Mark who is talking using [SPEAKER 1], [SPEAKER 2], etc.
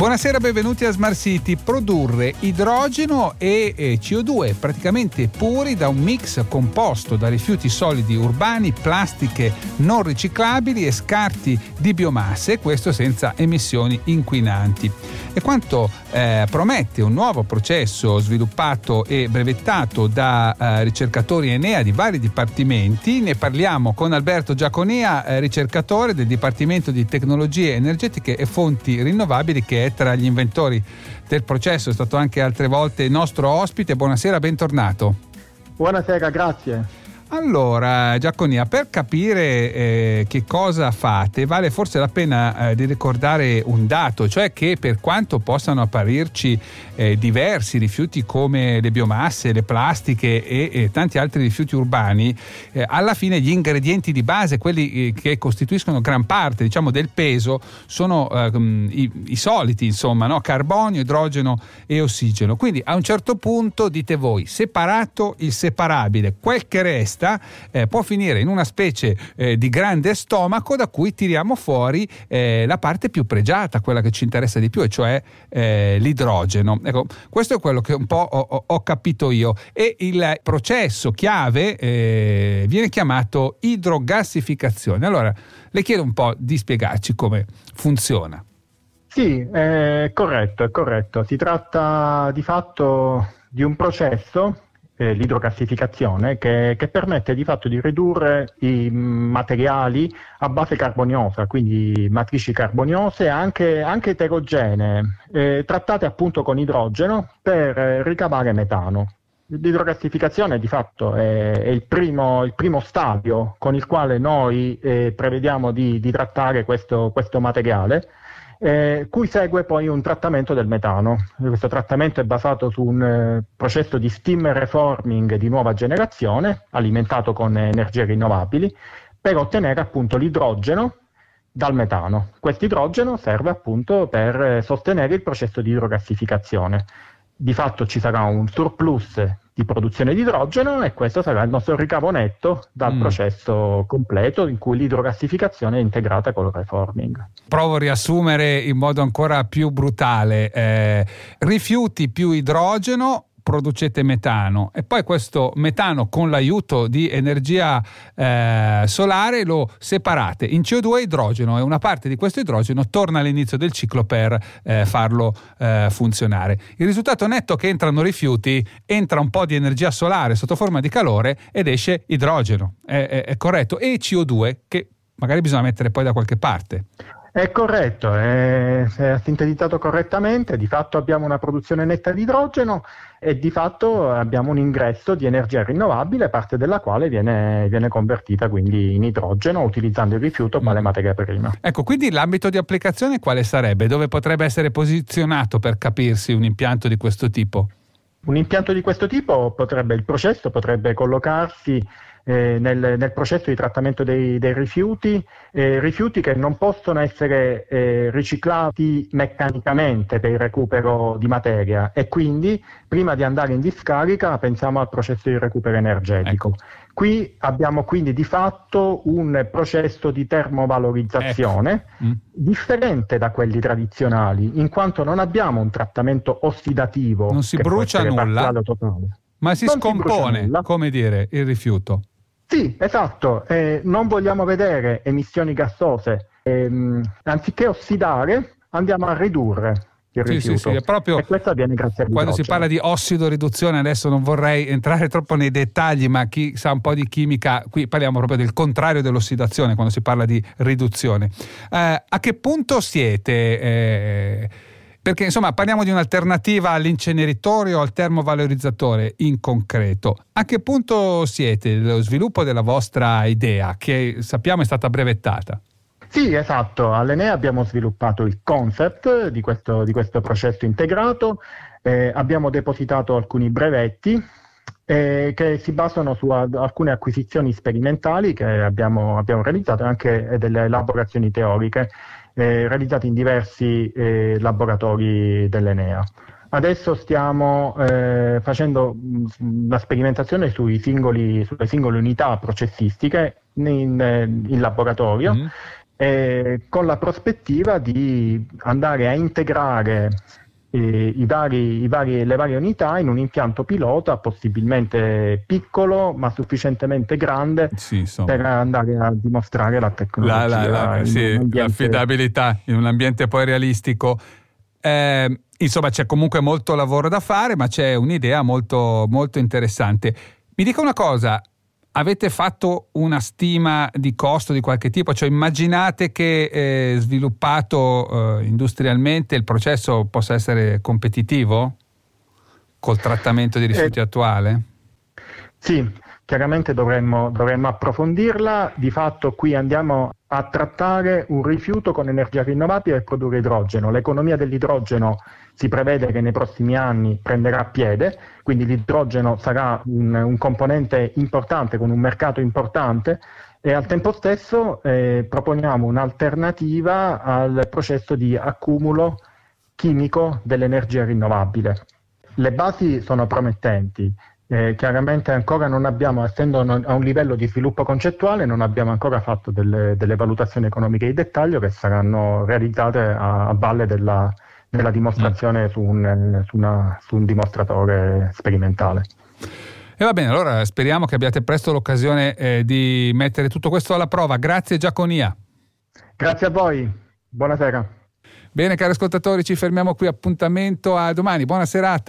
[SPEAKER 1] Buonasera, benvenuti a Smart City. Produrre idrogeno e CO2 praticamente puri da un mix composto da rifiuti solidi urbani, plastiche non riciclabili e scarti di biomasse, questo senza emissioni inquinanti. E quanto eh, promette un nuovo processo sviluppato e brevettato da eh, ricercatori Enea di vari dipartimenti, ne parliamo con Alberto Giaconea, eh, ricercatore del Dipartimento di Tecnologie Energetiche e Fonti Rinnovabili che è tra gli inventori del processo, è stato anche altre volte nostro ospite. Buonasera, bentornato.
[SPEAKER 2] Buonasera, grazie.
[SPEAKER 1] Allora, Giaconia, per capire eh, che cosa fate, vale forse la pena eh, di ricordare un dato, cioè che per quanto possano apparirci eh, diversi rifiuti come le biomasse, le plastiche e, e tanti altri rifiuti urbani, eh, alla fine gli ingredienti di base, quelli eh, che costituiscono gran parte diciamo, del peso, sono ehm, i, i, soliti, insomma, no? carbonio, idrogeno e ossigeno. Quindi a un certo punto dite voi, separato il separabile, quel che resta, testa eh, può finire in una specie eh, di grande stomaco da cui tiriamo fuori eh, la parte più pregiata, quella che ci interessa di più, e cioè eh, l'idrogeno. Ecco, questo è quello che un po' ho, ho capito io. E il processo chiave eh, viene chiamato idrogassificazione. Allora, le chiedo un po' di spiegarci come funziona.
[SPEAKER 2] Sì, è corretto, è corretto. Si tratta di fatto di un processo eh, l'idrogassificazione che, che, permette di fatto di ridurre i materiali a base carboniosa, quindi matrici carboniose anche, anche eterogenee, eh, trattate appunto con idrogeno per ricavare metano. L'idrogassificazione di fatto è, è il, primo, il, primo, stadio con il quale noi eh, prevediamo di, di trattare questo, questo materiale eh, cui segue poi un trattamento del metano. Questo trattamento è basato su un eh, processo di steam reforming di nuova generazione, alimentato con energie rinnovabili, per ottenere appunto l'idrogeno dal metano. Questo idrogeno serve appunto per eh, sostenere il processo di idrogassificazione. Di fatto ci sarà un surplus di produzione di idrogeno e questo sarà il nostro ricavo netto dal mm. processo completo in cui l'idrogassificazione è integrata con il reforming.
[SPEAKER 1] Provo a riassumere in modo ancora più brutale. Eh, rifiuti più idrogeno producete metano e poi questo metano con l'aiuto di energia eh, solare lo separate in CO2 e idrogeno e una parte di questo idrogeno torna all'inizio del ciclo per eh, farlo eh, funzionare. Il risultato netto è che entrano rifiuti, entra un po' di energia solare sotto forma di calore ed esce idrogeno, è, è, è corretto, e CO2 che magari bisogna mettere poi da qualche parte.
[SPEAKER 2] È corretto, è, è, sintetizzato correttamente, di fatto abbiamo una produzione netta di idrogeno e di fatto abbiamo un ingresso di energia rinnovabile, parte della quale viene, viene convertita quindi in idrogeno utilizzando il rifiuto quale mm. materia prima.
[SPEAKER 1] Ecco, quindi l'ambito di applicazione quale sarebbe? Dove potrebbe essere posizionato per capirsi un impianto di questo tipo?
[SPEAKER 2] Un impianto di questo tipo potrebbe, il processo potrebbe collocarsi eh, nel, nel, processo di trattamento dei, dei rifiuti, eh, rifiuti che non possono essere eh, riciclati meccanicamente per il recupero di materia e quindi prima di andare in discarica pensiamo al processo di recupero energetico. Ecco. Qui abbiamo quindi di fatto un processo di termovalorizzazione ecco. mm. differente da quelli tradizionali, in quanto non abbiamo un trattamento ossidativo.
[SPEAKER 1] Non si brucia nulla, ma si non scompone, si come dire, il rifiuto.
[SPEAKER 2] Sì, esatto, eh, non vogliamo vedere emissioni gassose, eh, anziché ossidare andiamo a ridurre. Il sì, sì, sì, è proprio e questo avviene grazie
[SPEAKER 1] quando si parla di ossido riduzione adesso non vorrei entrare troppo nei dettagli ma chi sa un po' di chimica qui parliamo proprio del contrario dell'ossidazione quando si parla di riduzione. Eh, a che punto siete eh, perché insomma parliamo di un'alternativa all'inceneritore o al termovalorizzatore in concreto. A che punto siete nello sviluppo della vostra idea che sappiamo è stata brevettata?
[SPEAKER 2] Sì, esatto. All'Enea abbiamo sviluppato il concept di questo, di questo processo integrato, eh, abbiamo depositato alcuni brevetti eh, che si basano su ad, alcune acquisizioni sperimentali che abbiamo, abbiamo realizzato e anche delle elaborazioni teoriche eh, realizzate in diversi eh, laboratori dell'Enea. Adesso stiamo eh, facendo mh, la sperimentazione singoli, sulle singole unità processistiche in, in laboratorio. Mm eh, con la prospettiva di andare a integrare eh, i vari, i vari, le varie unità in un impianto pilota possibilmente piccolo ma sufficientemente grande sì, per andare a dimostrare la tecnologia. La, la,
[SPEAKER 1] la, sì, ambiente... L'affidabilità in un ambiente poi realistico. Eh, insomma c'è comunque molto lavoro da fare ma c'è un'idea molto, molto interessante. Mi dica una cosa, avete fatto una stima di costo di qualche tipo? Cioè immaginate che eh, sviluppato eh, industrialmente il processo possa essere competitivo col trattamento di rifiuti eh, attuale?
[SPEAKER 2] Sì, chiaramente dovremmo, dovremmo approfondirla. Di fatto qui andiamo a trattare un rifiuto con energia rinnovabile e produrre idrogeno. L'economia dell'idrogeno si prevede che nei prossimi anni prenderà piede, quindi l'idrogeno sarà un, un componente importante con un mercato importante e al tempo stesso eh, proponiamo un'alternativa al processo di accumulo chimico dell'energia rinnovabile. Le basi sono promettenti, eh, chiaramente ancora non abbiamo, essendo a un livello di sviluppo concettuale, non abbiamo ancora fatto delle, delle valutazioni economiche di dettaglio che saranno realizzate a, a valle della, della dimostrazione mm. su, un, su, una, su un dimostratore sperimentale.
[SPEAKER 1] E va bene, allora speriamo che abbiate presto l'occasione eh, di mettere tutto questo alla prova. Grazie Giaconia.
[SPEAKER 2] Grazie a voi, buonasera.
[SPEAKER 1] Bene cari ascoltatori, ci fermiamo qui, appuntamento a domani, buona serata.